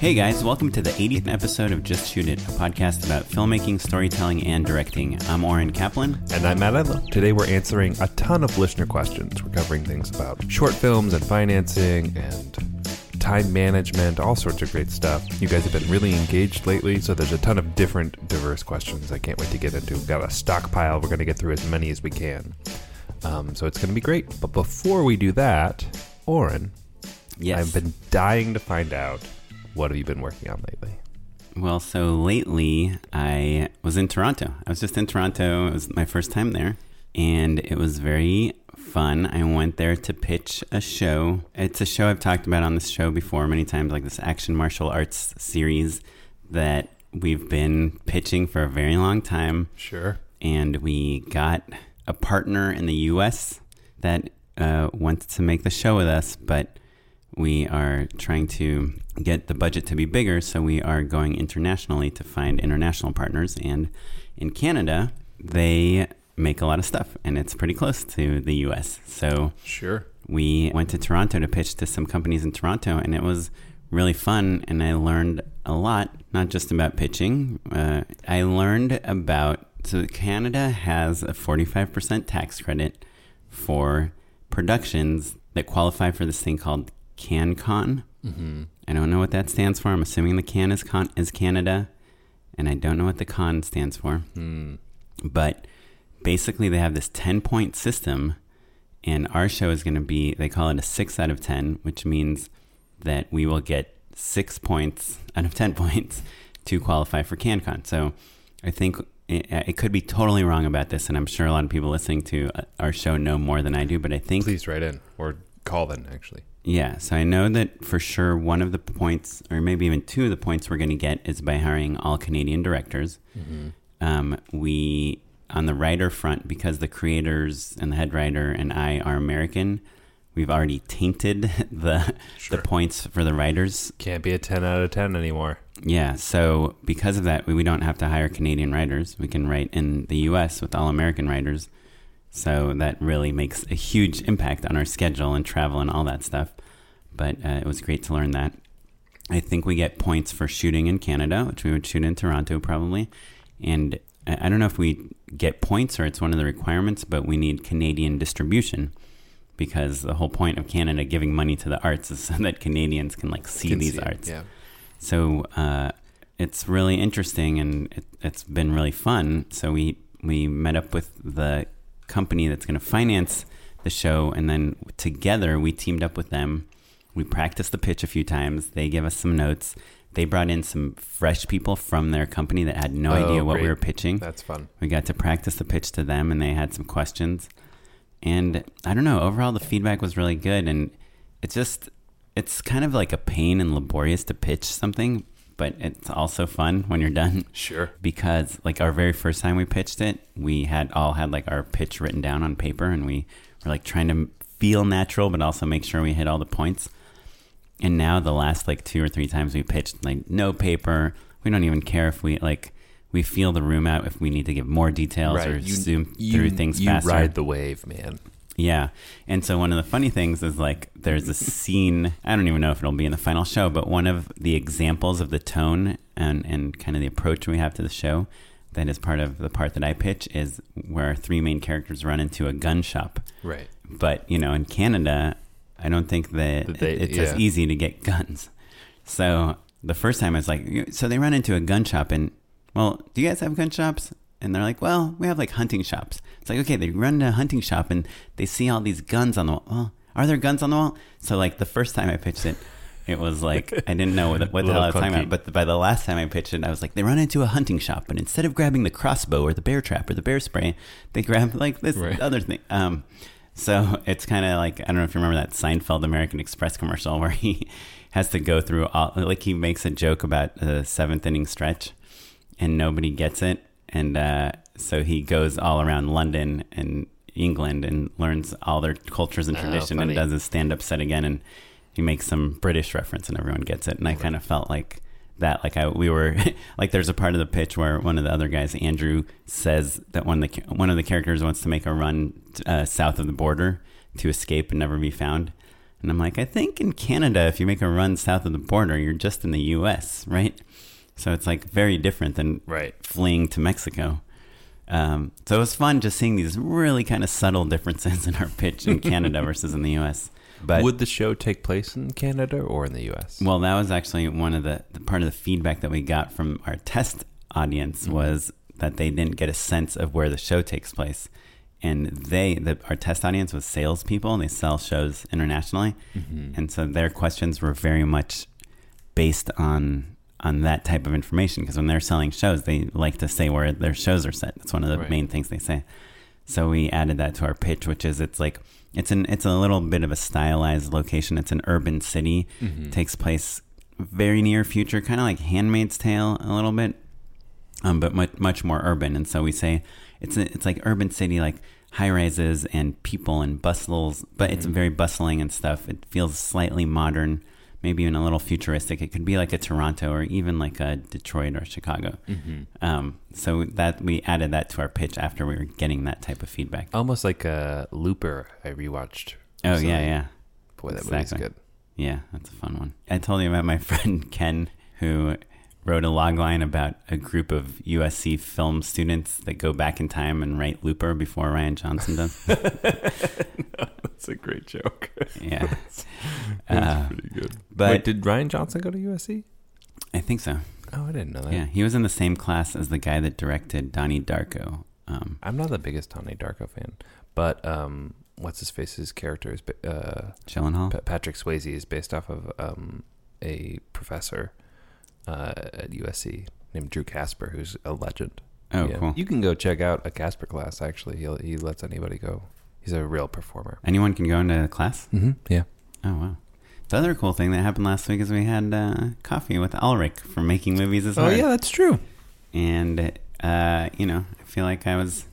Hey guys, welcome to the 80th episode of Just Shoot It, a podcast about filmmaking, storytelling, and directing. I'm Oren Kaplan. And I'm Matt Enlow. Today we're answering a ton of listener questions. We're covering things about short films and financing and time management, all sorts of great stuff. You guys have been really engaged lately, so there's a ton of different, diverse questions I can't wait to get into. We've got a stockpile. We're going to get through as many as we can. Um, so it's going to be great. But before we do that, Oren, Yes. I've been dying to find out what have you been working on lately? Well, so lately I was in Toronto. I was just in Toronto. It was my first time there, and it was very fun. I went there to pitch a show. It's a show I've talked about on this show before many times, like this action martial arts series that we've been pitching for a very long time. Sure. And we got a partner in the US that uh, wants to make the show with us, but we are trying to get the budget to be bigger, so we are going internationally to find international partners. And in Canada, they make a lot of stuff, and it's pretty close to the US. So Sure. we went to Toronto to pitch to some companies in Toronto, and it was really fun. And I learned a lot, not just about pitching. Uh, I learned about so Canada has a 45% tax credit for productions that qualify for this thing called CanCon. Mm-hmm. I don't know what that stands for. I'm assuming the can is, con- is Canada, and I don't know what the con stands for. But basically, they have this 10 point system, and our show is going to be, they call it a 6 out of 10, which means that we will get 6 points out of 10 points to qualify for CanCon. So I think it, it could be totally wrong about this, and I'm sure a lot of people listening to uh, our show know more than I do, but I think. Please write in or call then, actually. Yeah, so I know that for sure one of the points, or maybe even two of the points we're going to get is by hiring all Canadian directors. Um, we, on the writer front, because the creators and the head writer and I are American, we've already tainted the Sure. the points for the writers. Can't be a 10 out of 10 anymore. Yeah, so because of that, we, we don't have to hire Canadian writers. We can write in the U.S. with all American writers. So that really makes a huge impact on our schedule and travel and all that stuff. But uh, it was great to learn that. I think we get points for shooting in Canada, which we would shoot in Toronto probably. And I I don't know if we get points or it's one of the requirements, but we need Canadian distribution because the whole point of Canada giving money to the arts is so that Canadians can like see Can these see it, arts. Yeah. So uh, it's really interesting and it, it's been really fun. So we we met up with the company that's going to finance the show, and then together we teamed up with them. We practiced the pitch a few times. They gave us some notes. They brought in some fresh people from their company that had no Oh, idea what great. we were pitching. That's fun. We got to practice the pitch to them, and they had some questions. And I don't know, overall, the feedback was really good. And it's just, it's kind of like a pain and laborious to pitch something, but it's also fun when you're done. Sure. Because, like, our very first time we pitched it, we had all had like our pitch written down on paper, and we were like trying to feel natural, but also make sure we hit all the points. And now the last like two or three times we pitched, like no paper. We don't even care if we like we feel the room out if we need to give more details or You- zoom you- through things you faster. ride the wave, man. Yeah. And so one of the funny things is like there's a scene, I don't even know if it'll be in the final show, but one of the examples of the tone and, and kind of the approach we have to the show that is part of the part that I pitch is where our three main characters run into a gun shop. Right. But, you know, in Canada, I don't think that That they- it's as easy to get guns. So the first time I was like, so they run into a gun shop and, well, do you guys have gun shops? And they're like, well, we have like hunting shops. It's like, okay, they run to a hunting shop and they see all these guns on the wall. Well, are there guns on the wall? So like the first time I pitched it, it was like I didn't know what, what the hell I was talking about. But by the last time I pitched it, I was like, they run into a hunting shop and instead of grabbing the crossbow or the bear trap or the bear spray, they grab like this Right. other thing. Um, so it's kind of like I don't know if you remember that Seinfeld American Express commercial where he has to go through all like he makes a joke about the seventh inning stretch and nobody gets it, and uh, so he goes all around London and England and learns all their cultures and Oh, tradition funny. and does his stand up set again. And he makes some British reference and everyone gets it. And I kind of felt like that like I we were like there's a part of the pitch where one of the other guys Andrew says that one of the one of the characters wants to make a run uh, south of the border to escape and never be found. And I'm like I think in Canada if you make a run south of the border you're just in the US right so it's like very different than Right. fleeing to Mexico. Um, so it was fun just seeing these really kind of subtle differences in our pitch in Canada versus in the U.S. But Would the show take place in Canada or in the U.S.? well, that was actually one of the, the part of the feedback that we got from our test audience was that they didn't get a sense of where the show takes place. And they, the, our test audience was salespeople, and they sell shows internationally, and so their questions were very much based on on that type of information. Because when they're selling shows, they like to say where their shows are set. That's one of the Right. main things they say. So we added that to our pitch, which is it's like it's an it's a little bit of a stylized location. It's an urban city. Takes place very near future, kind of like Handmaid's Tale a little bit, um, but much much more urban. And so we say it's a, it's like urban city, like high rises and people and bustles, but it's very bustling and stuff. It feels slightly modern, maybe even a little futuristic. It could be like a Toronto or even like a Detroit or Chicago. Um, so that we added that to our pitch after we were getting that type of feedback. Almost like a Looper I rewatched. Oh recently. yeah, yeah. Boy, that Exactly. movie's good. Yeah, that's a fun one. I told you about my friend Ken, who wrote a log line about a group of USC film students that go back in time and write Looper before Rian Johnson does. That's a great joke. yeah, That's Uh, pretty good. but- Wait, did Rian Johnson go to USC? I think so. Oh, I didn't know that. Yeah, he was in the same class as the guy that directed Donnie Darko. Um, I'm not the biggest Donnie Darko fan, but um, what's his face's character is uh, Gyllenhaal. Pa- Patrick Swayze is based off of um, a professor uh, at USC named Drew Casper, who's a legend. Oh, Yeah. cool. You can go check out a Casper class. Actually, he he lets anybody go. He's a real performer. Anyone can go into the class. Mm-hmm. Yeah. Oh wow. The other cool thing that happened last week is we had uh, coffee with Ulrich from Making Movies is Oh Hard. yeah, that's true. and uh, you know, I feel like I was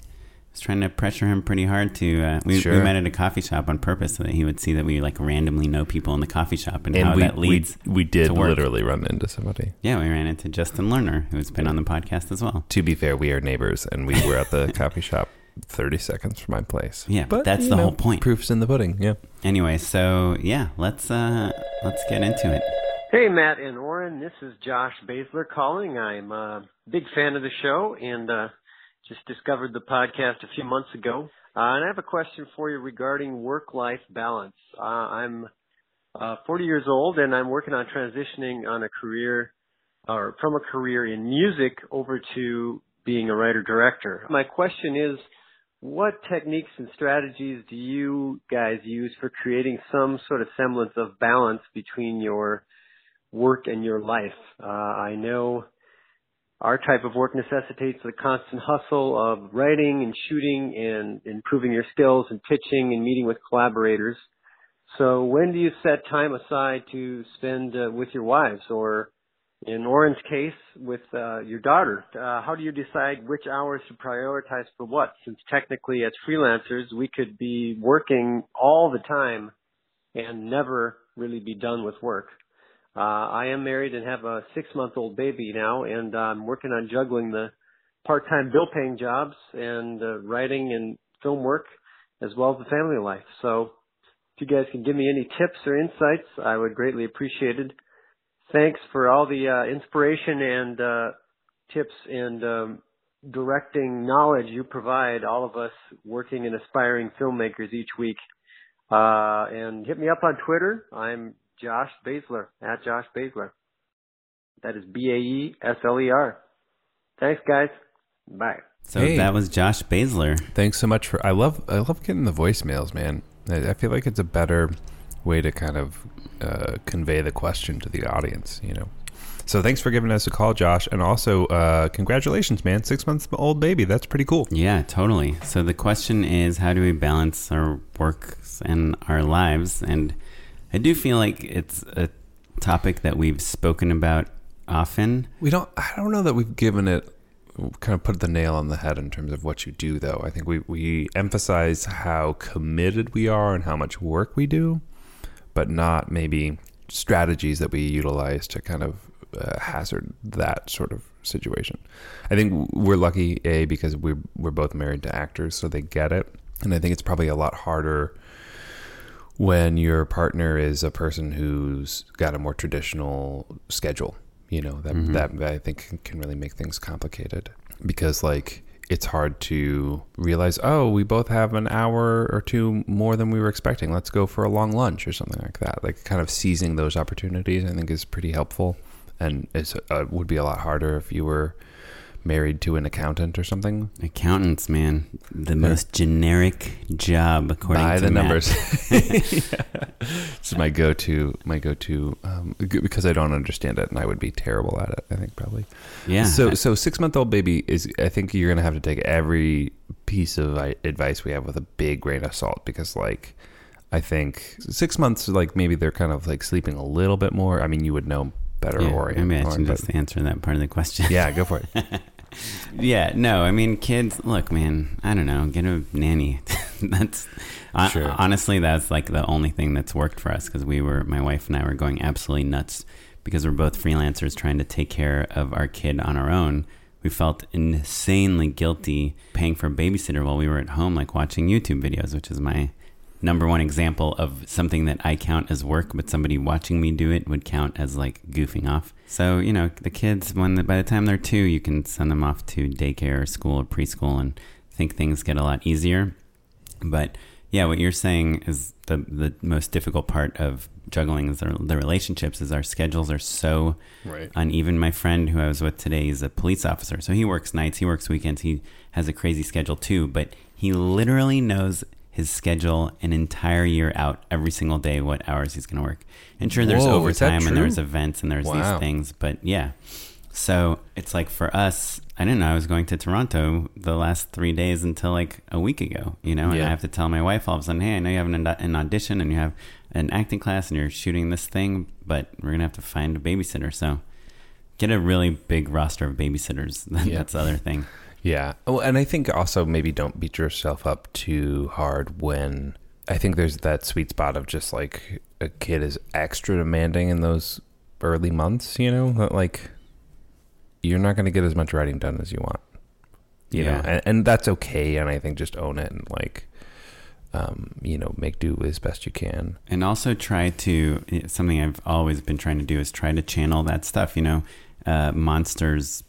was trying to pressure him pretty hard to. Uh, we, we met at a coffee shop on purpose so that he would see that we like randomly know people in the coffee shop and, how we, that leads. we we did to work. literally run into somebody. yeah, we ran into Justin Lerner, who's been on the podcast as well. To be fair, we are neighbors, and we were at the coffee shop thirty seconds from my place. Yeah, but that's you the whole point. Proof's in the pudding. Yeah. Anyway, so yeah, let's uh, let's get into it. Hey, Matt and Oren. This is Josh Baesler calling. I'm a big fan of the show and uh, just discovered the podcast a few months ago. Uh, and I have a question for you regarding work-life balance. Uh, I'm uh, 40 years old and I'm working on transitioning on a career or from a career in music over to being a writer-director. My question is, what techniques and strategies do you guys use for creating some sort of semblance of balance between your work and your life. Uh, I know our type of work necessitates the constant hustle of writing and shooting and improving your skills and pitching and meeting with collaborators. So when do you set time aside to spend uh, with your wives or in Oren's case with uh, your daughter? Uh, how do you decide which hours to prioritize for what? Since technically as freelancers, we could be working all the time and never really be done with work. I am married and have a six month old baby now, and I'm working on juggling the part time bill paying jobs and uh, writing and film work as well as the family life. So if you guys can give me any tips or insights, I would greatly appreciate it. Thanks for all the uh, inspiration and uh, tips and um, directing knowledge you provide all of us working and aspiring filmmakers each week. Uh, and hit me up on Twitter. I'm Josh Baesler at Josh Baesler. That is B A E S L E R. Thanks, guys. Bye. So Hey. that was Josh Baesler. Thanks so much for. I love. I love getting the voicemails, man. I, I feel like it's a better way to kind of uh, convey the question to the audience. You know. So thanks for giving us a call, Josh, and also uh, congratulations, man! Six months old baby. That's pretty cool. Yeah, totally. So the question is, how do we balance our work and our lives? And I do feel like it's a topic that we've spoken about often. We don't. I don't know that we've given it kind of put the nail on the head in terms of what you do, though. I think we we emphasize how committed we are and how much work we do, but not maybe strategies that we utilize to kind of uh, hazard that sort of situation. I think we're lucky, a because we're we're both married to actors, so they get it, and I think it's probably a lot harder when your partner is a person who's got a more traditional schedule you know that that i think can really make things complicated. Because like it's hard to realize oh we both have an hour or two more than we were expecting. Let's go for a long lunch or something like that. Like kind of seizing those opportunities i think is pretty helpful. And it uh, would be a lot harder if you were married to an accountant or something Accountants, man, the most generic job according by to the Matt. numbers. is my go-to, my go-to, um, g- because I don't understand it, and I would be terrible at it. I think probably. Yeah. So, so six-month-old baby is. I think you're gonna have to take every piece of i- advice we have with a big grain of salt, because like, I think six months, like maybe they're kind of like sleeping a little bit more. I mean, you would know better, yeah, or maybe I should but- just answer that part of the question. yeah, go for it. Yeah, no, I mean, kids, look, man, I don't know, get a nanny. that's Sure. honestly, that's like the only thing that's worked for us because we were, my wife and I were going absolutely nuts because we're both freelancers trying to take care of our kid on our own. We felt insanely guilty paying for a babysitter while we were at home, like watching YouTube videos, which is my number one example of something that I count as work, but somebody watching me do it would count as like goofing off. So, you know, the kids, when by the time they're two, you can send them off to daycare or school or preschool and think things get a lot easier. But yeah, what you're saying is the the most difficult part of juggling is the, the relationships is our schedules are so Right. uneven. My friend who I was with today is a police officer, so he works nights, he works weekends, he has a crazy schedule too. But he literally knows his schedule an entire year out, every single day, what hours he's going to work. And sure, there's Whoa, overtime and there's events and there's Wow. these things, but yeah. So it's like for us, I didn't know I was going to Toronto the last three days until like a week ago, you know, and Yeah. I have to tell my wife all of a sudden, hey, I know you have an, an audition and you have an acting class and you're shooting this thing, but we're going to have to find a babysitter. So get a really big roster of babysitters. Yeah. That's the other thing. Yeah. Oh, and I think also maybe don't beat yourself up too hard when I think there's that sweet spot of just like a kid is extra demanding in those early months, you know, that like you're not going to get as much writing done as you want. You Yeah. know, and, and that's okay. And I think just own it and like, um, you know, make do as best you can. and also try to something I've always been trying to do is try to channel that stuff. You know, uh, Monsters,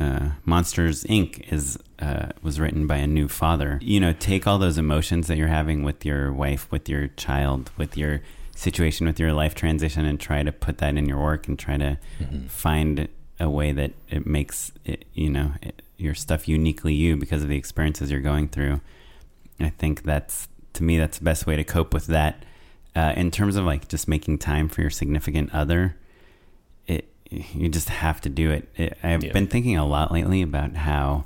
uh, Monsters Inc. is uh, was written by a new father. You know, take all those emotions that you're having with your wife, with your child, with your situation, with your life transition, and try to put that in your work and try to find a way that it makes it, you know it, your stuff uniquely you because of the experiences you're going through. I think that's to me that's the best way to cope with that. Uh, in terms of like just making time for your significant other, you just have to do it. it I've Yeah. been thinking a lot lately about how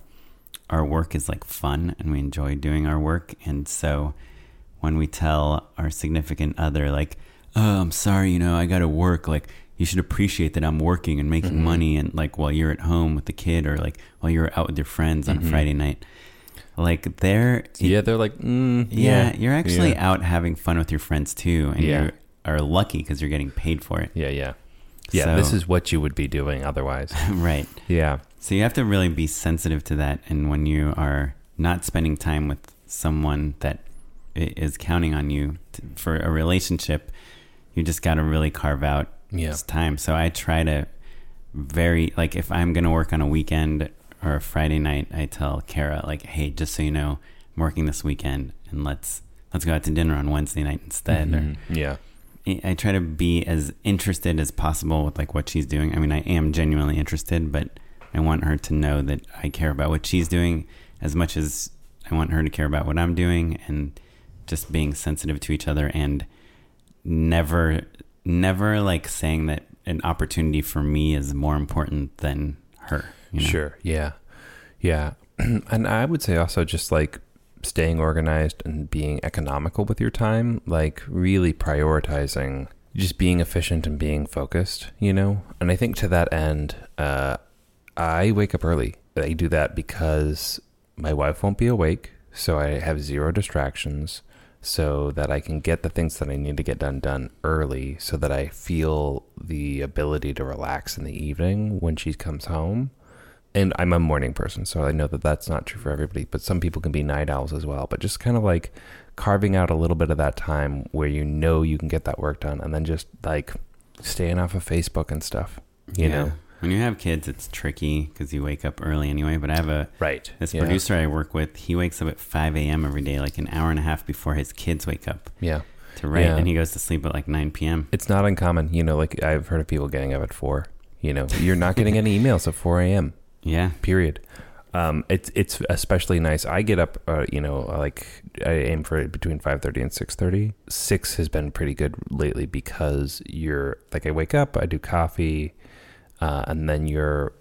our work is like fun and we enjoy doing our work, and so when we tell our significant other like, "Oh, I'm sorry, you know, I got to work," like you should appreciate that I'm working and making Mm-hmm. money, and like while you're at home with the kid, or like while you're out with your friends on Friday night, like they're Mm-hmm. Yeah. They're like, mm, yeah, you're actually yeah. out having fun with your friends too, and Yeah. you are lucky because you're getting paid for it. Yeah. Yeah. Yeah, So- this is what you would be doing otherwise. right. yeah. So you have to really be sensitive to that. And when you are not spending time with someone that is counting on you to, for a relationship, you just got to really carve out Yeah. this time. So I try to very, like, if I'm going to work on a weekend or a Friday night, I tell Kara, like, hey, just so you know, I'm working this weekend and let's. Let's go out to dinner on Wednesday night instead. Or, Mhm. Yeah. I try to be as interested as possible with like what she's doing. I mean, I am genuinely interested, but I want her to know that I care about what she's doing as much as I want her to care about what I'm doing and just being sensitive to each other and never never like saying that an opportunity for me is more important than her. you know? Sure. Yeah. Yeah. and I would say also just like staying organized and being economical with your time, like really prioritizing just being efficient and being focused, you know? And I think to that end, uh, I wake up early. I do that because my wife won't be awake. So I have zero distractions so that I can get the things that I need to get done done early so that I feel the ability to relax in the evening when she comes home and I'm a morning person, so I know that that's not true for everybody. But some people can be night owls as well. But just kind of like carving out a little bit of that time where you know you can get that work done, and then just like staying off of Facebook and stuff. You know, When you have kids, it's tricky because you wake up early anyway. But I have a right? this yeah. producer I work with. He wakes up at 5 a.m. every day, like an hour and a half before his kids wake up Yeah, to write, Yeah. and he goes to sleep at like 9 p.m. it's not uncommon. You know, like I've heard of people getting up at four. You know, you're not getting any emails at four a.m. Yeah, period. Um, it's it's especially nice. I get up, uh, you know, like I aim for it between five thirty and six thirty. Six has been pretty good lately because you're like I wake up, I do coffee, uh, and then you're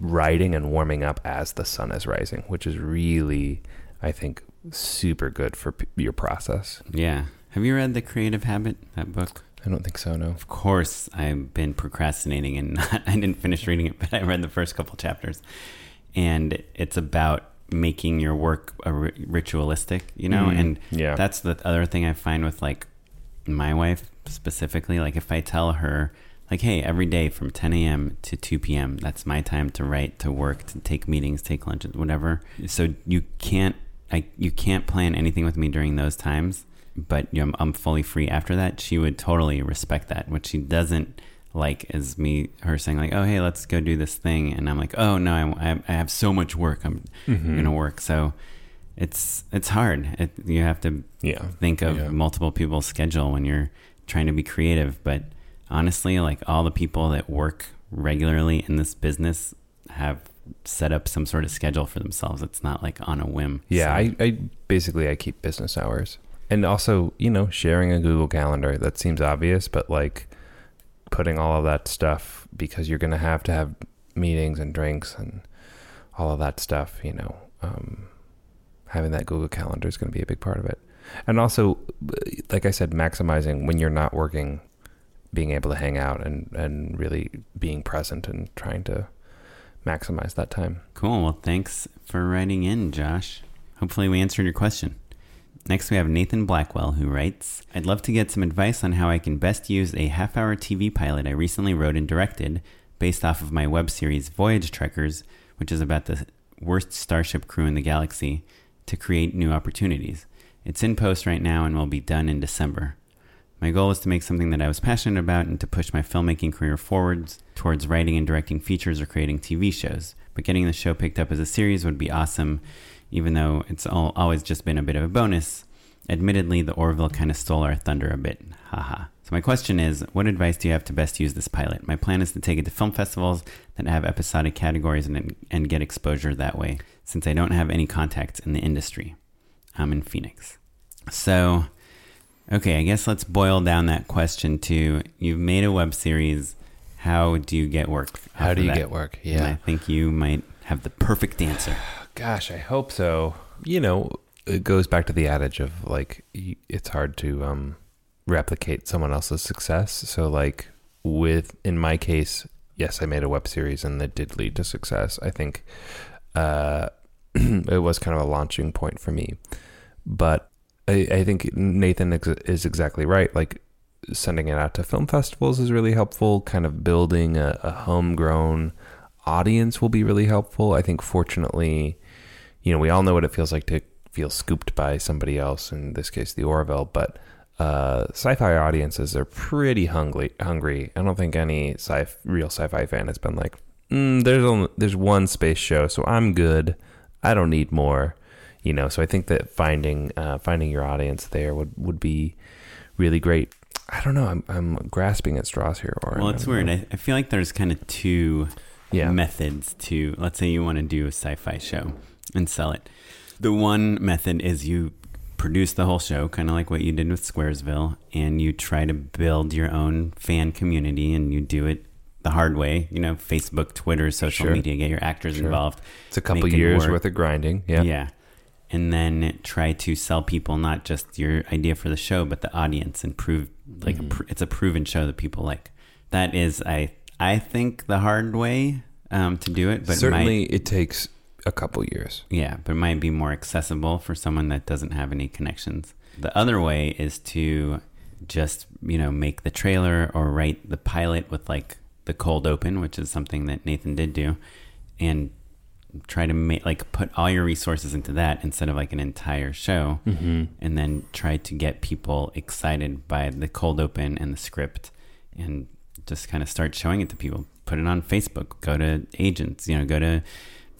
writing and warming up as the sun is rising, which is really, I think, super good for p- your process. yeah. Have you read The Creative Habit? That book. I don't think so. No. Of course, I've been procrastinating and not, I didn't finish reading it, but I read the first couple chapters. And it's about making your work a ri- ritualistic, you know? Mm, and yeah. that's the other thing I find with like my wife specifically. Like if I tell her, like, hey, every day from 10 a.m. to 2 p.m., that's my time to write, to work, to take meetings, take lunches, whatever. So you can't, I, you can't plan anything with me during those times but you know, I'm, fully free after that, she would totally respect that. What she doesn't like is me, her saying like, "Oh, hey, let's go do this thing," and I'm like, "Oh no, I, I- I have so much work. I'm Mm-hmm. gonna work." So it's it's hard. It, you have to Yeah. think of Yeah. multiple people's schedule when you're trying to be creative. But honestly, like all the people that work regularly in this business have set up some sort of schedule for themselves. It's not like on a whim. Yeah, So- I, I basically I keep business hours. And also, you know, sharing a Google Calendar, that seems obvious, but like putting all of that stuff because you're going to have to have meetings and drinks and all of that stuff, you know, um, having that Google Calendar is going to be a big part of it. And also, like I said, maximizing when you're not working, being able to hang out and, and really being present and trying to maximize that time. Cool. Well, thanks for writing in, Josh. Hopefully, we answered your question. Next, we have Nathan Blackwell who writes I'd love to get some advice on how I can best use a half hour TV pilot I recently wrote and directed based off of my web series Voyage Trekkers, which is about the worst starship crew in the galaxy, to create new opportunities. It's in post right now and will be done in December. My goal was to make something that I was passionate about and to push my filmmaking career forwards towards writing and directing features or creating TV shows. But getting the show picked up as a series would be awesome, even though it's all, always just been a bit of a bonus. Admittedly, the Orville kind of stole our thunder a bit. Haha. So my question is, what advice do you have to best use this pilot? My plan is to take it to film festivals that have episodic categories and, and get exposure that way, since I don't have any contacts in the industry. I'm in Phoenix. So, okay, I guess let's boil down that question to you've made a web series. How do you get work? How do you that? get work? And Yeah. I think you might have the perfect answer. Gosh, I hope so. You know, it goes back to the adage of like it's hard to um replicate someone else's success. So like with in my case, yes, I made a web series and that did lead to success. I think uh it was kind of a launching point for me. But I, I think Nathan ex- is exactly right. Like sending it out to film festivals is really helpful. Kind of building a, a homegrown audience will be really helpful. I think, fortunately, you know, we all know what it feels like to feel scooped by somebody else, in this case, the Orville, but uh, sci-fi audiences are pretty hungry. Hungry. I don't think any sci real sci-fi fan has been like, mm, "There's only there's one space show, so I'm good. I don't need more." You know. So I think that finding uh, finding your audience there would would be really great. I don't know. I'm I'm grasping at straws here. Or Well, it's weird. I, I feel like there's kind of two Yeah. methods to, let's say you want to do a sci fi show and sell it. The one method is you produce the whole show, kind of like what you did with Squaresville, and you try to build your own fan community and you do it the hard way, you know, Facebook, Twitter, social Sure. media, get your actors Sure. involved. It's a couple years work. worth of grinding. Yeah. Yeah. And then try to sell people not just your idea for the show, but the audience, and prove like Mm-hmm. a pr- it's a proven show that people like. That is, I I think the hard way um, to do it, but Certainly, might, it takes a couple years. yeah, but it might be more accessible for someone that doesn't have any connections. The other way is to just you know make the trailer or write the pilot with like the cold open, which is something that Nathan did do, and try to make like put all your resources into that instead of like an entire show Mm-hmm. and then try to get people excited by the cold open and the script and just kind of start showing it to people put it on facebook go to agents you know go to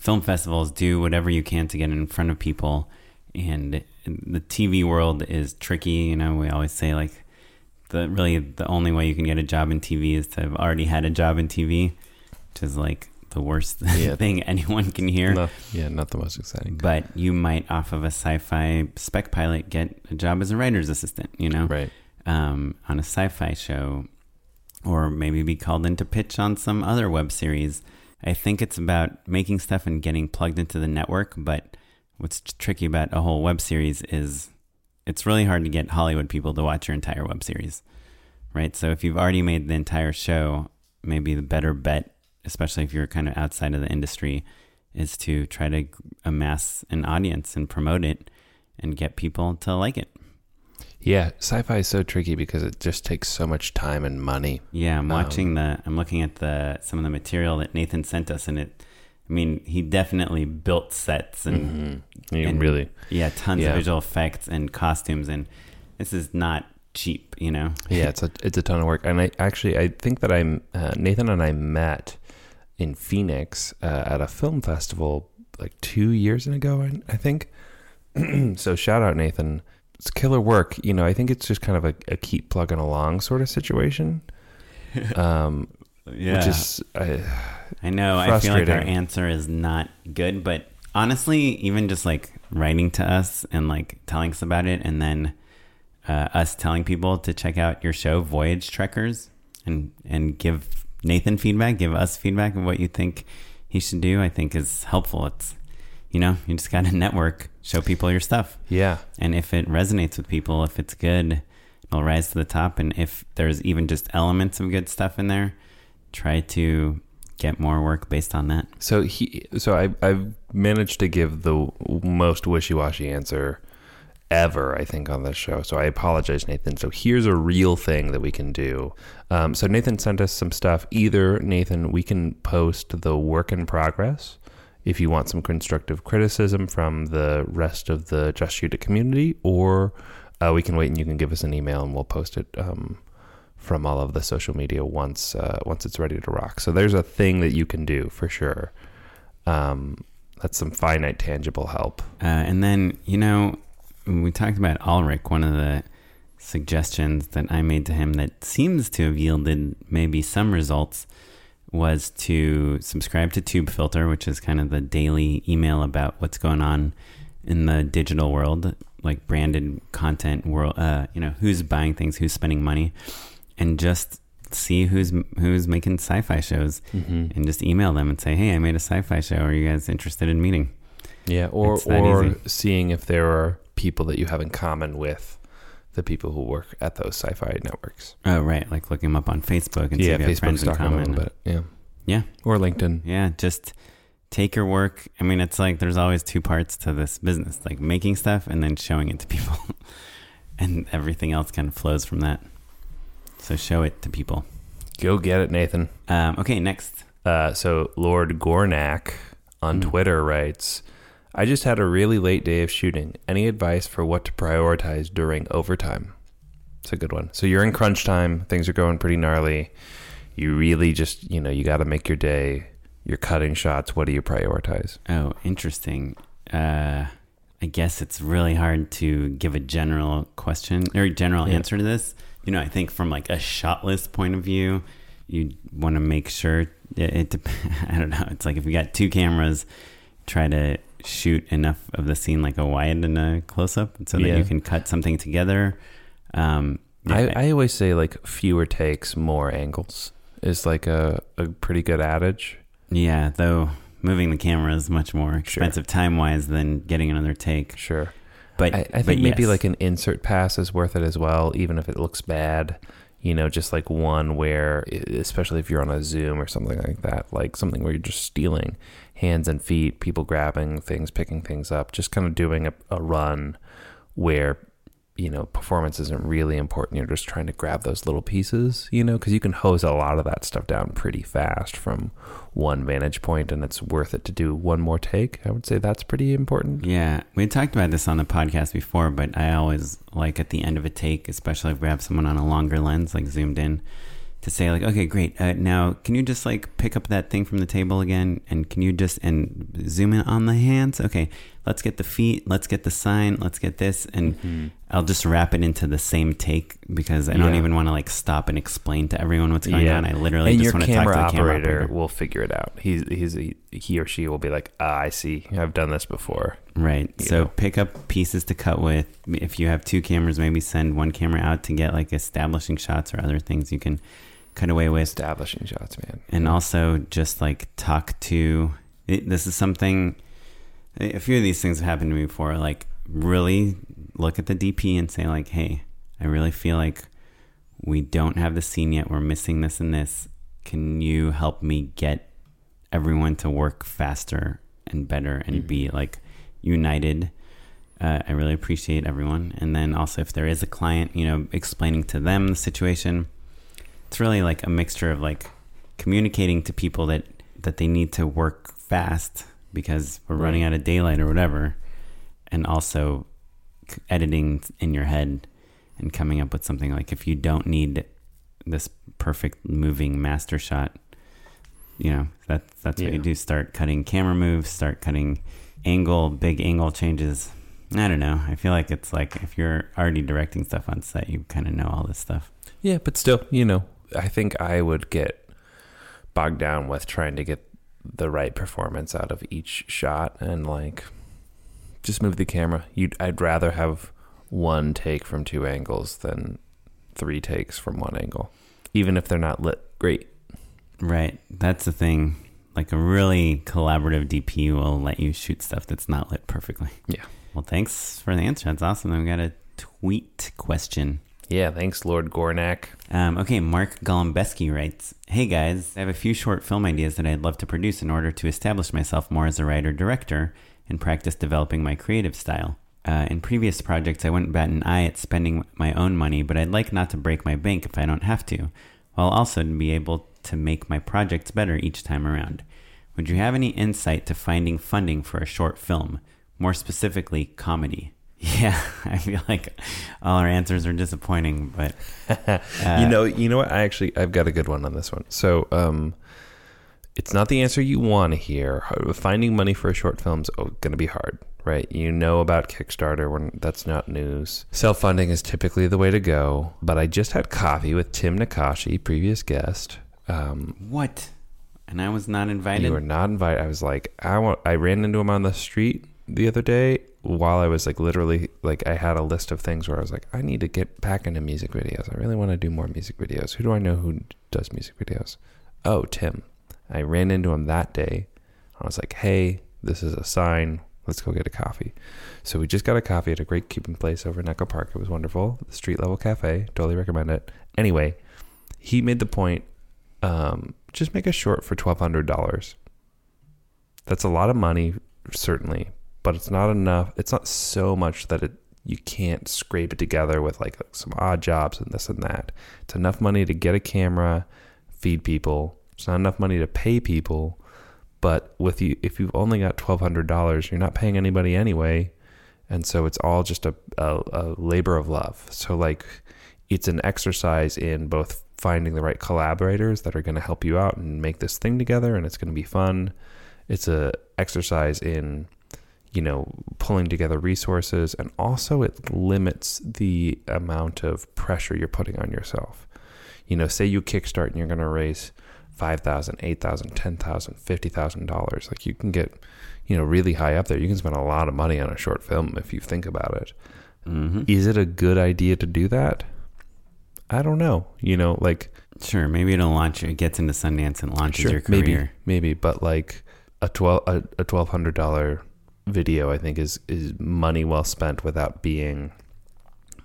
film festivals do whatever you can to get in front of people and the tv world is tricky you know we always say like the really the only way you can get a job in tv is to have already had a job in tv which is like the worst Yeah. thing anyone can hear No, yeah, not the most exciting. but you might off of a sci-fi spec pilot get a job as a writer's assistant you know Right. um, on a sci-fi show or maybe be called in to pitch on some other web series i think it's about making stuff and getting plugged into the network but what's tricky about a whole web series is it's really hard to get hollywood people to watch your entire web series right? So if you've already made the entire show maybe the better bet especially if you're kind of outside of the industry is to try to amass an audience and promote it and get people to like it Yeah, sci-fi is so tricky because it just takes so much time and money. Yeah, I'm Um, watching the. I'm looking at the some of the material that Nathan sent us, and it. I mean, he definitely built sets and Mm-hmm. You and- really, yeah, tons Yeah. of visual effects and costumes, and this is not cheap, you know. yeah, it's a it's a ton of work. And I actually I think that I'm uh, Nathan and I met in Phoenix uh, at a film festival like two years ago. I, I think. so shout out Nathan. It's killer work. You know, I think it's just kind of a, a keep plugging along sort of situation. Um, Yeah, which is uh, I know. I feel like our answer is not good, but honestly, even just like writing to us and like telling us about it, and then uh, us telling people to check out your show, Voyage Trekkers, and and give Nathan feedback, give us feedback of what you think he should do. I think is helpful. It's you know you just got to network, show people your stuff, yeah. and if it resonates with people, if it's good, it'll rise to the top. And if there's even just elements of good stuff in there, try to get more work based on that. So he, so I, I've managed to give the most wishy-washy answer ever, I think, on this show. So I apologize, Nathan. So here's a real thing that we can do. Um, so Nathan sent us some stuff. Either Nathan, we can post the work in progress if you want some constructive criticism from the rest of the Just Shoot It community, or uh, we can wait and you can give us an email and we'll post it. Um, from all of the social media once uh, once it's ready to rock. So there's a thing that you can do for sure. Um, that's some finite tangible help. Uh, and then, you know, we talked about Ulrich. One of the suggestions that I made to him that seems to have yielded maybe some results was to subscribe to Tubefilter, which is kind of the daily email about what's going on in the digital world, like branded content world. Uh, you know, who's buying things, who's spending money, and just see who's who's making sci-fi shows, and just email them and say, "Hey, I made a sci-fi show. Are you guys interested in meeting?" Yeah, or or easy. seeing if there are people that you have in common with the people who work at those sci-fi networks. Oh, right. Like looking them up on Facebook and see yeah, if have Facebook friends in common. bit. Yeah, Yeah. or LinkedIn. Yeah. Just take your work. I mean, it's like there's always two parts to this business like making stuff and then showing it to people. and everything else kind of flows from that. So show it to people. Go get it, Nathan. Um, okay, next. Uh, so Lord Gornak on Hmm. Twitter writes, "I just had a really late day of shooting. Any advice for what to prioritize during overtime?" It's a good one. So you're in crunch time. Things are going pretty gnarly. You really just, you know, you got to make your day. You're cutting shots. What do you prioritize? Oh, interesting. Uh, I guess it's really hard to give a general question or general Yeah. answer to this. You know, I think from like a shot list point of view, you want to make sure it, it. dep- I don't know. It's like if you got two cameras, try to shoot enough of the scene like a wide and a close up, so that Yeah. you can cut something together. Um, yeah, I, I always say like fewer takes, more angles is like a, a pretty good adage. yeah. Though moving the camera is much more expensive time wise than getting another take. Sure. But I, I but think maybe yes. like an insert pass is worth it as well, even if it looks bad. You know, just like one where, especially if you're on a Zoom or something like that, like something where you're just stealing hands and feet, people grabbing things, picking things up, just kind of doing a, a run where, you know, performance isn't really important. You're just trying to grab those little pieces, you know, because you can hose a lot of that stuff down pretty fast from one vantage point and it's worth it to do one more take. I would say that's pretty important. Yeah, we talked about this on the podcast before, but I always like at the end of a take, especially if we have someone on a longer lens, like zoomed in, to say like, okay, great. Uh, now, can you just like pick up that thing from the table again, and can you just and zoom in on the hands? Okay, let's get the feet, let's get the sign, let's get this, and I'll just wrap it into the same take because I don't Mm-hmm. Even want to like stop and explain to everyone what's going on. I literally and just your want to talk camera to the camera operator operator. will figure it out. He's he's he or she will be like, ah, I see. I've done this before. Right. you So know. pick up pieces to cut with. If you have two cameras, maybe send one camera out to get like establishing shots or other things you can cut away with. Establishing shots, man. And also just like talk to. It, this is something. Eh, a few of these things have happened to me before. Like really look at the DP and say like, "Hey, I really feel like we don't have the scene yet. We're missing this and this. Can you help me get everyone to work faster and better and be mm-hmm. like united?" Uh, I really appreciate everyone. And then also, if there is a client, you know, explaining to them the situation, it's really like a mixture of like communicating to people that that they need to work fast because we're running out of daylight or whatever, and also editing in your head and coming up with something like if you don't need this perfect moving master shot, you know that that's what you do. Start cutting camera moves, start cutting angle, big angle changes. I don't know. I feel like it's like if you're already directing stuff on set, you kind of know all this stuff. Yeah, but still, you know, I think I would get bogged down with trying to get the right performance out of each shot and like just move the camera. You'd I'd rather have one take from two angles than three takes from one angle, even if they're not lit great. Right. That's the thing. Like a really collaborative DP will let you shoot stuff that's not lit perfectly. Yeah. Well, thanks for the answer. That's awesome. I've got a tweet question. Yeah, thanks, Lord Gornak. Um, okay, Mark Golombeski writes Hey guys, I have a few short film ideas that I'd love to produce in order to establish myself more as a writer director and practice developing my creative style. Uh, in previous projects, I wouldn't bat an eye at spending my own money, but I'd like not to break my bank if I don't have to, while also to be able to make my projects better each time around. Would you have any insight to finding funding for a short film, more specifically, comedy? Yeah, I feel like all our answers are disappointing, but you know, you know what? I actually I've got a good one on this one. So, um, it's not the answer you want to hear. Finding money for a short film's is going to be hard, right? You know about Kickstarter when that's not news. Self funding is typically the way to go. But I just had coffee with Tim Nakashi, previous guest. Um, what? And I was not invited. you were not invited. I was like, I want. I ran into him on the street the other day while I was like literally like I had a list of things where I was like, I need to get back into music videos. I really want to do more music videos. Who do I know who does music videos? Oh, Tim. I ran into him that day. I was like, Hey, this is a sign. Let's go get a coffee. So we just got a coffee at a great Cuban place over in Echo Park. It was wonderful. The street level cafe. Totally recommend it. Anyway, he made the point um, just make a short for twelve hundred dollars. That's a lot of money, certainly, but it's not enough. It's not so much that it You can't scrape it together with like some odd jobs and this and that. It's enough money to get a camera, feed people. It's not enough money to pay people, but with you, if you've only got twelve hundred dollars, you're not paying anybody anyway, and so it's all just a, a, a labor of love. So like, it's an exercise in both finding the right collaborators that are going to help you out and make this thing together, and it's going to be fun. It's a exercise in you know, pulling together resources, and also it limits the amount of pressure you're putting on yourself. You know, say you kickstart and you're going to raise five thousand, eight thousand, ten thousand, fifty thousand dollars. Like you can get, you know, really high up there. You can spend a lot of money on a short film if you think about it. Mm-hmm. Is it a good idea to do that? I don't know. You know, like Sure, maybe it'll launch. It gets into Sundance and launches your career. maybe, maybe, but like a twelve a, a twelve hundred dollar video, I think is is money well spent without being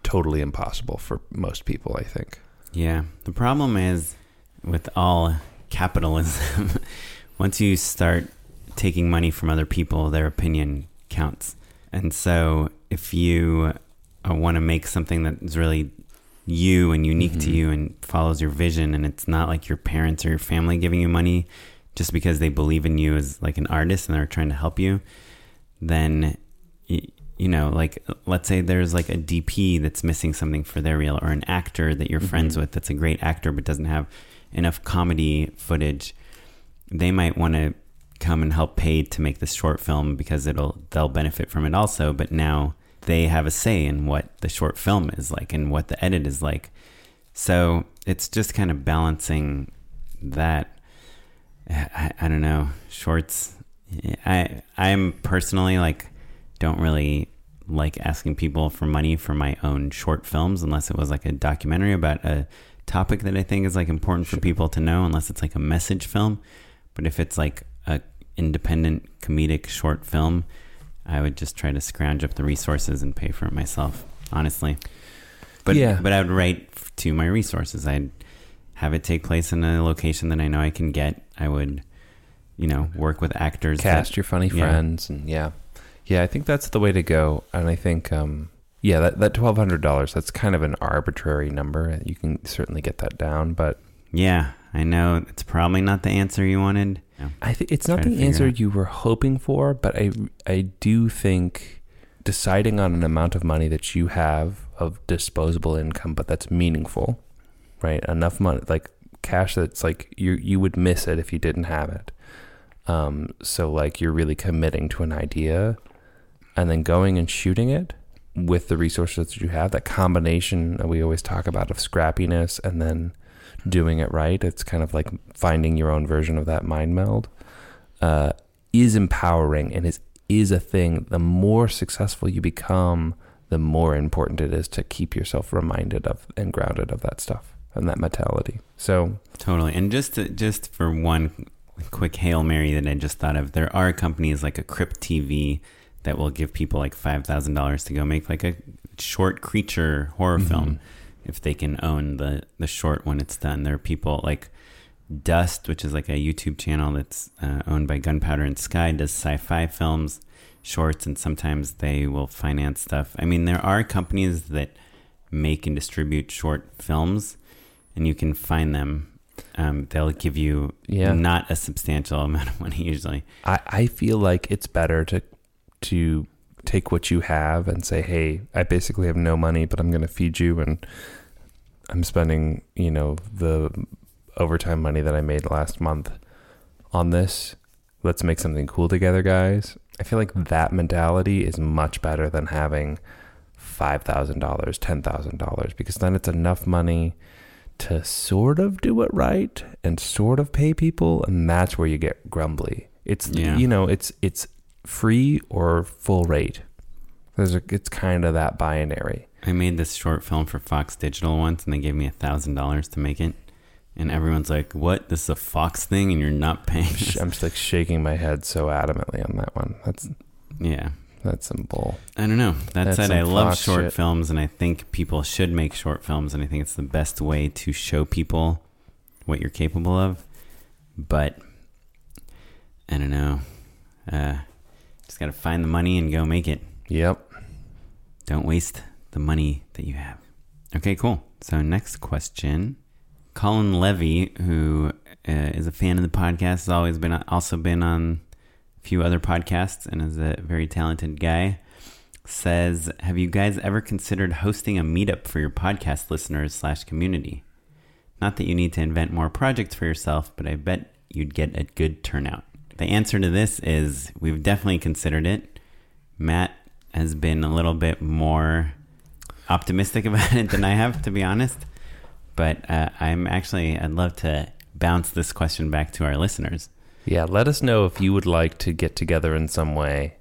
totally impossible for most people. I think. Yeah. The problem is with all capitalism, once you start taking money from other people, their opinion counts. And so if you uh, want to make something that is really you and unique to Mhm. you and follows your vision, and it's not like your parents or your family giving you money just because they believe in you as like an artist and they're trying to help you, then you know, like let's say there's like a DP that's missing something for their reel, or an actor that you're friends Mhm. with that's a great actor but doesn't have enough comedy footage. They might want to come and help pay to make this short film because it'll they'll benefit from it also. But now they have a say in what the short film is like and what the edit is like. So it's just kind of balancing that. I, I don't know shorts. I I'm personally like don't really like asking people for money for my own short films unless it was like a documentary about a topic that I think is like important for people to know unless it's like a message film. But if it's like a independent comedic short film, I would just try to scrounge up the resources and pay for it myself, honestly. But Yeah. but I would write to my resources. I'd have it take place in a location that I know I can get. I would, you know, work with actors. that- Cast your funny Yeah. friends, and yeah, yeah. I think that's the way to go. And I think, um, yeah, that that twelve hundred dollars. That's kind of an arbitrary number. You can certainly get that down, but Yeah, I know it's probably not the answer you wanted. I think it's not the answer out. you were hoping for, but I I do think deciding on an amount of money that you have of disposable income, but that's meaningful, right? Enough money, like cash that's like you you would miss it if you didn't have it. Um, so like you're really committing to an idea, and then going and shooting it with the resources that you have. That combination that we always talk about of scrappiness and then doing it right. It's kind of like finding your own version of that mind meld. Uh, is empowering and is is a thing. The more successful you become, the more important it is to keep yourself reminded of and grounded of that stuff and that mentality. So Totally. And just to, just for one quick hail mary that I just thought of, there are companies like a Crypt TV that will give people like five thousand dollars to go make like a short creature horror Mhm. film if they can own the the short when it's done. There are people like Dust, which is like a YouTube channel that's uh, owned by Gunpowder and Sky, does sci-fi films, shorts, and sometimes they will finance stuff. I mean, there are companies that make and distribute short films, and you can find them. Um, they'll give you Yeah. not a substantial amount of money usually. I, I feel like it's better to to take what you have and say, hey, I basically have no money, but I'm going to feed you, and I'm spending, you know, the overtime money that I made last month on this. Let's make something cool together, guys. I feel like that mentality is much better than having five thousand dollars, ten thousand dollars, because then it's enough money to sort of do it right and sort of pay people, and that's where you get grumbly. It's Yeah. you know, it's it's free or full rate. There's a, it's kind of that binary. I made this short film for Fox Digital once, and they gave me a thousand dollars to make it. And everyone's like, "What? This is a Fox thing, and you're not paying?" I'm just like shaking my head so adamantly on that one. That's yeah, that's some bull. I don't know. That That's said, I love Fox short shit. films, and I think people should make short films, and I think it's the best way to show people what you're capable of. But I don't know. Uh, just got to find the money and go make it. Yep. Don't waste the money that you have. Okay, cool. So, next question. Colin Levy, who uh, is a fan of the podcast, has always been also been on few other podcasts and is a very talented guy. Says, have you guys ever considered hosting a meetup for your podcast listeners slash community? Not that you need to invent more projects for yourself, but I bet you'd get a good turnout. The answer to this is we've definitely considered it. Matt has been a little bit more optimistic about it than I have, to be honest. But uh, I'm actually, I'd love to bounce this question back to our listeners. Yeah, let us know if you would like to get together in some way.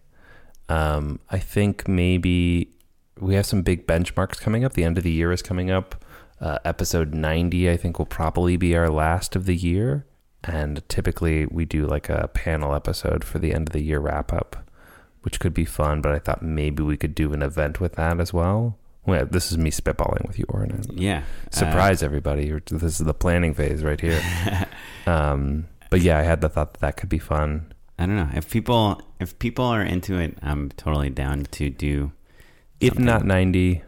Um, I think maybe we have some big benchmarks coming up. The end of the year is coming up. Uh, episode 90, I think, will probably be our last of the year. And typically we do like a panel episode for the end of the year wrap up, which could be fun. But I thought maybe we could do an event with that as well. Well, this is me spitballing with you, Oren. Yeah. Surprise everybody. This is the planning phase right here. um, but yeah, I had the thought that that could be fun. I don't know if people if people are into it. I'm totally down to do. If not 90,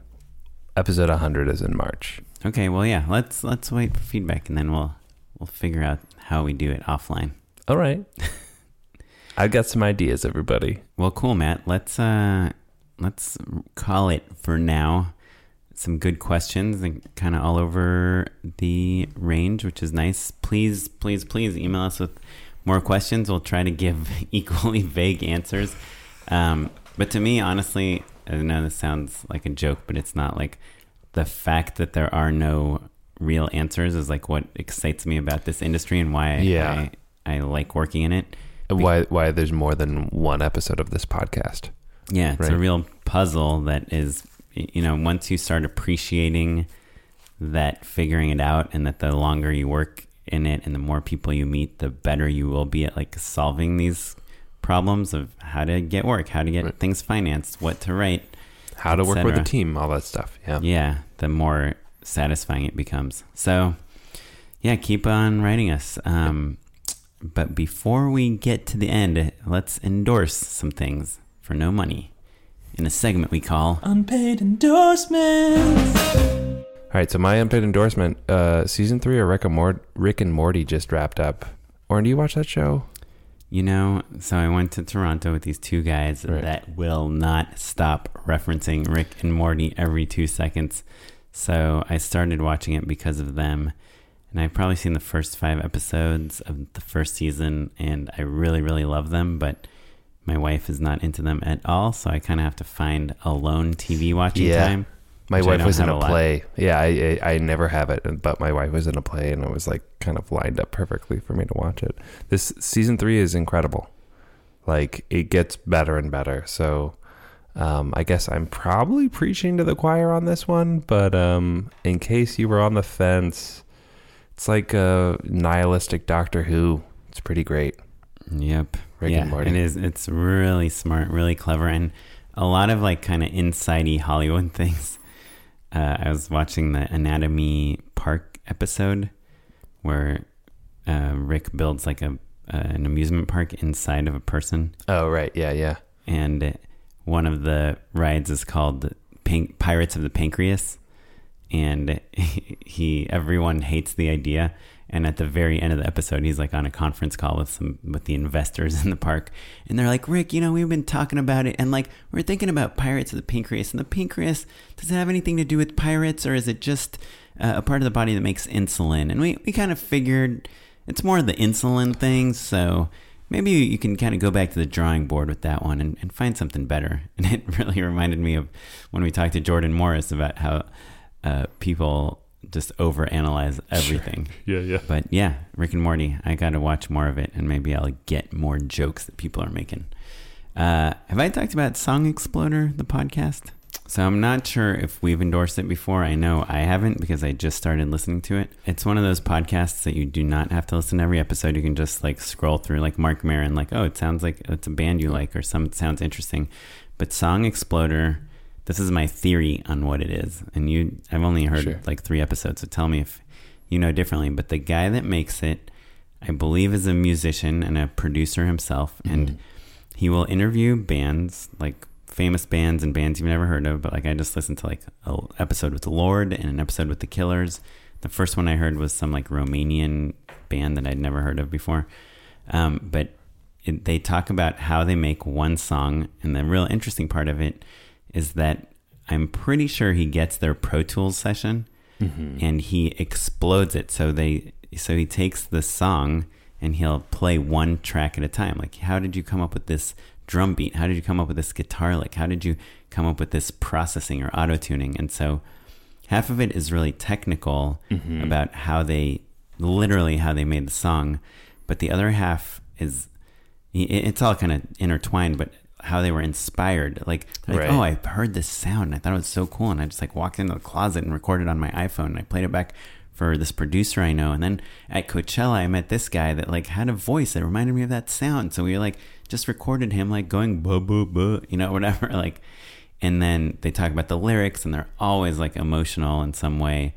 episode 100 is in March. Okay, well, yeah. Let's let's wait for feedback and then we'll we'll figure out how we do it offline. All right. I've got some ideas, everybody. Well, cool, Matt. Let's uh let's call it for now. Some good questions and kind of all over the range, which is nice. Please, please, please email us with more questions. We'll try to give equally vague answers. Um, but to me, honestly, I know this sounds like a joke, but it's not. Like the fact that there are no real answers is like what excites me about this industry and why Yeah. I, I like working in it. Why why there's more than one episode of this podcast. Yeah, it's a real puzzle that is, you know, once you start appreciating that, figuring it out, and that the longer you work in it and the more people you meet, the better you will be at like solving these problems of how to get work, how to get Right. things financed, what to write. How to work with a team, all that stuff. Yeah. Yeah, the more satisfying it becomes. So, yeah, keep on writing us. Um, but before we get to the end, let's endorse some things for no money in a segment we call Unpaid endorsements. All right, so my unpaid endorsement, uh, season three of Rick and, Mort- Rick and Morty just wrapped up. Oren, do you watch that show? You know, so I went to Toronto with these two guys Right. that will not stop referencing Rick and Morty every two seconds. So I started watching it because of them. And I've probably seen the first five episodes of the first season, and I really, really love them. But my wife is not into them at all. So I kind of have to find alone TV watching Yeah. time. My wife was in a a play. Yeah, I, I I never have it, but my wife was in a play, and it was like kind of lined up perfectly for me to watch it. This season three is incredible. Like it gets better and better. So, um, I guess I'm probably preaching to the choir on this one, but um, in case you were on the fence, it's like a nihilistic Doctor Who. It's pretty great. Yep. Rick yeah, and Morty. it is. It's really smart, really clever, and a lot of like kind of insidey Hollywood things. Uh, I was watching the Anatomy Park episode where uh, Rick builds like a uh, an amusement park inside of a person, Oh right, yeah, yeah. and one of the rides is called Pirates of the Pancreas, and he everyone hates the idea. And at the very end of the episode, he's like on a conference call with some with the investors in the park, and they're like, "Rick, you know, we've been talking about it, and like we're thinking about Pirates of the Pancreas, and the pancreas does it have anything to do with pirates, or is it just uh, a part of the body that makes insulin?" And we we kind of figured it's more the insulin thing, so maybe you can kind of go back to the drawing board with that one and, and find something better. And it really reminded me of when we talked to Jordan Morris about how uh, people just overanalyze everything. Yeah, yeah. But yeah, Rick and Morty, I got to watch more of it and maybe I'll get more jokes that people are making. Uh, have I talked about Song Exploder, the podcast? So I'm not sure if we've endorsed it before. I know I haven't because I just started listening to it. It's one of those podcasts that you do not have to listen to every episode. You can just like scroll through like Marc Maron, like, oh, it sounds like it's a band you like or some it sounds interesting. But Song Exploder, this is my theory on what it is. And you I've only heard Sure. like three episodes, so tell me if you know differently. But the guy that makes it, I believe, is a musician and a producer himself, and he will interview bands like famous bands and bands you've never heard of, but like I just listened to like an episode with the Lorde and an episode with the Killers. The first one I heard was some like Romanian band that I'd never heard of before. Um, but it, they talk about how they make one song, and the real interesting part of it is that I'm pretty sure he gets their Pro Tools session mm-hmm. and he explodes it. So they so he takes the song and he'll play one track at a time. Like, how did you come up with this drum beat? How did you come up with this guitar lick? How did you come up with this processing or auto tuning? And so half of it is really technical mm-hmm. about how they literally how they made the song, but the other half is it's all kind of intertwined, but how they were inspired. Like, like Right. oh, I heard this sound and I thought it was so cool. And I just like walked into the closet and recorded on my iPhone and I played it back for this producer I know. And then at Coachella, I met this guy that like had a voice that reminded me of that sound. So we like just recorded him like going buh, buh, buh, you know, whatever. Like, and then they talk about the lyrics and they're always like emotional in some way.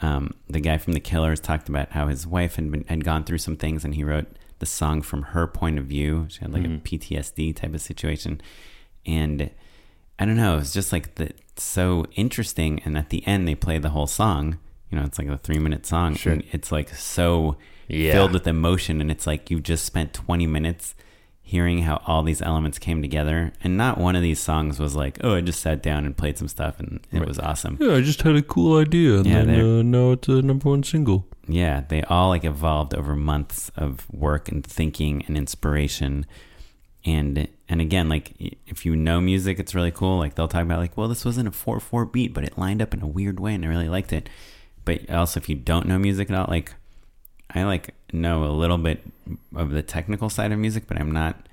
Um, the guy from the Killers talked about how his wife had been had gone through some things, and he wrote the song from her point of view. She had like a PTSD type of situation, and I don't know. It's just like the so interesting. And at the end, they play the whole song. You know, it's like a three minute song, Sure. and it's like so Yeah. filled with emotion, and it's like you just spent twenty minutes hearing how all these elements came together. And not one of these songs was like, oh, I just sat down and played some stuff, and it was awesome. Yeah, I just had a cool idea, and Yeah, then uh, now it's a number one single. Yeah, they all like evolved over months of work and thinking and inspiration. And and again, like if you know music, it's really cool. Like they'll talk about like, well, this wasn't a four four beat, but it lined up in a weird way, and I really liked it. But also, if you don't know music at all, like I like know a little bit of the technical side of music, but I'm not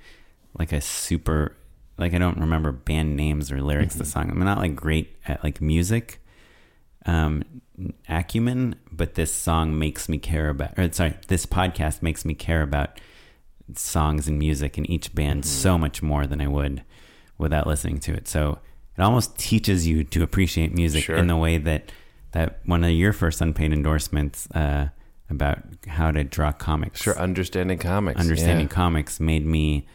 like a super like I don't remember band names or lyrics to song. I'm not like great at like music um acumen, but this song makes me care about or sorry, this podcast makes me care about songs and music in each band so much more than I would without listening to it. So it almost teaches you to appreciate music Sure. in the way that that one of your first unpaid endorsements uh, about how to draw comics, Sure, understanding comics. understanding yeah. comics, made me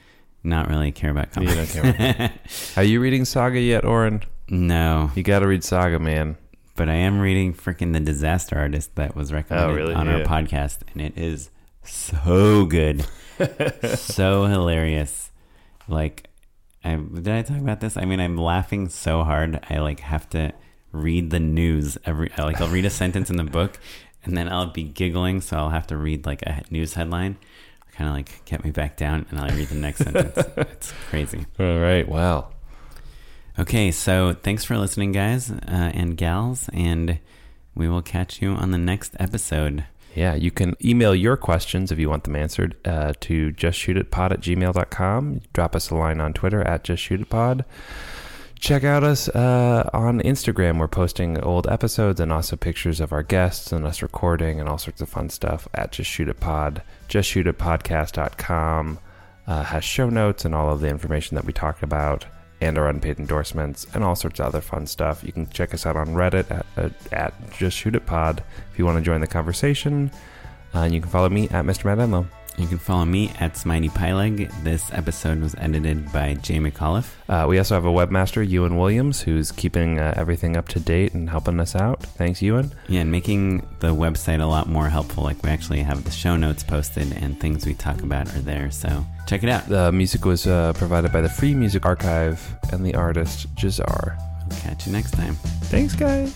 not really care about You comics. don't care. Are you reading Saga yet, Oren? no, You got to read Saga, man. But I am reading freaking the Disaster Artist that was recommended Oh, really? on our podcast, and it is so good, so hilarious. Like, I did I talk about this? I mean, I'm laughing so hard. I like have to read the news every. I, Like, I'll read a sentence in the book, and then I'll be giggling, so I'll have to read like a news headline. Kind of like get me back down, and I'll read the next sentence. It's crazy. All right. Wow. Okay, so thanks for listening, guys uh, and gals, and we will catch you on the next episode. Yeah, you can email your questions if you want them answered uh, to justshootitpod at gmail.com. Drop us a line on Twitter at justshootitpod. Check out us uh, on Instagram. We're posting old episodes and also pictures of our guests and us recording and all sorts of fun stuff at justshootitpod. Shoot It Pod. JustShootItPodcast.com uh, has show notes and all of the information that we talked about and our unpaid endorsements and all sorts of other fun stuff. You can check us out on Reddit at, at, at Just Shoot It Pod if you want to join the conversation. Uh, and you can follow me at Mr. Matt Enlow. You can follow me at Smitey Pyleg. This episode was edited by Jay McAuliffe. Uh, we also have a webmaster, Ewan Williams, who's keeping uh, everything up to date and helping us out. Thanks, Ewan. Yeah, and making the website a lot more helpful. Like, we actually have the show notes posted, and things we talk about are there. So check it out. The music was uh, provided by the Free Music Archive and the artist Jahzzar. We'll catch you next time. Thanks, guys.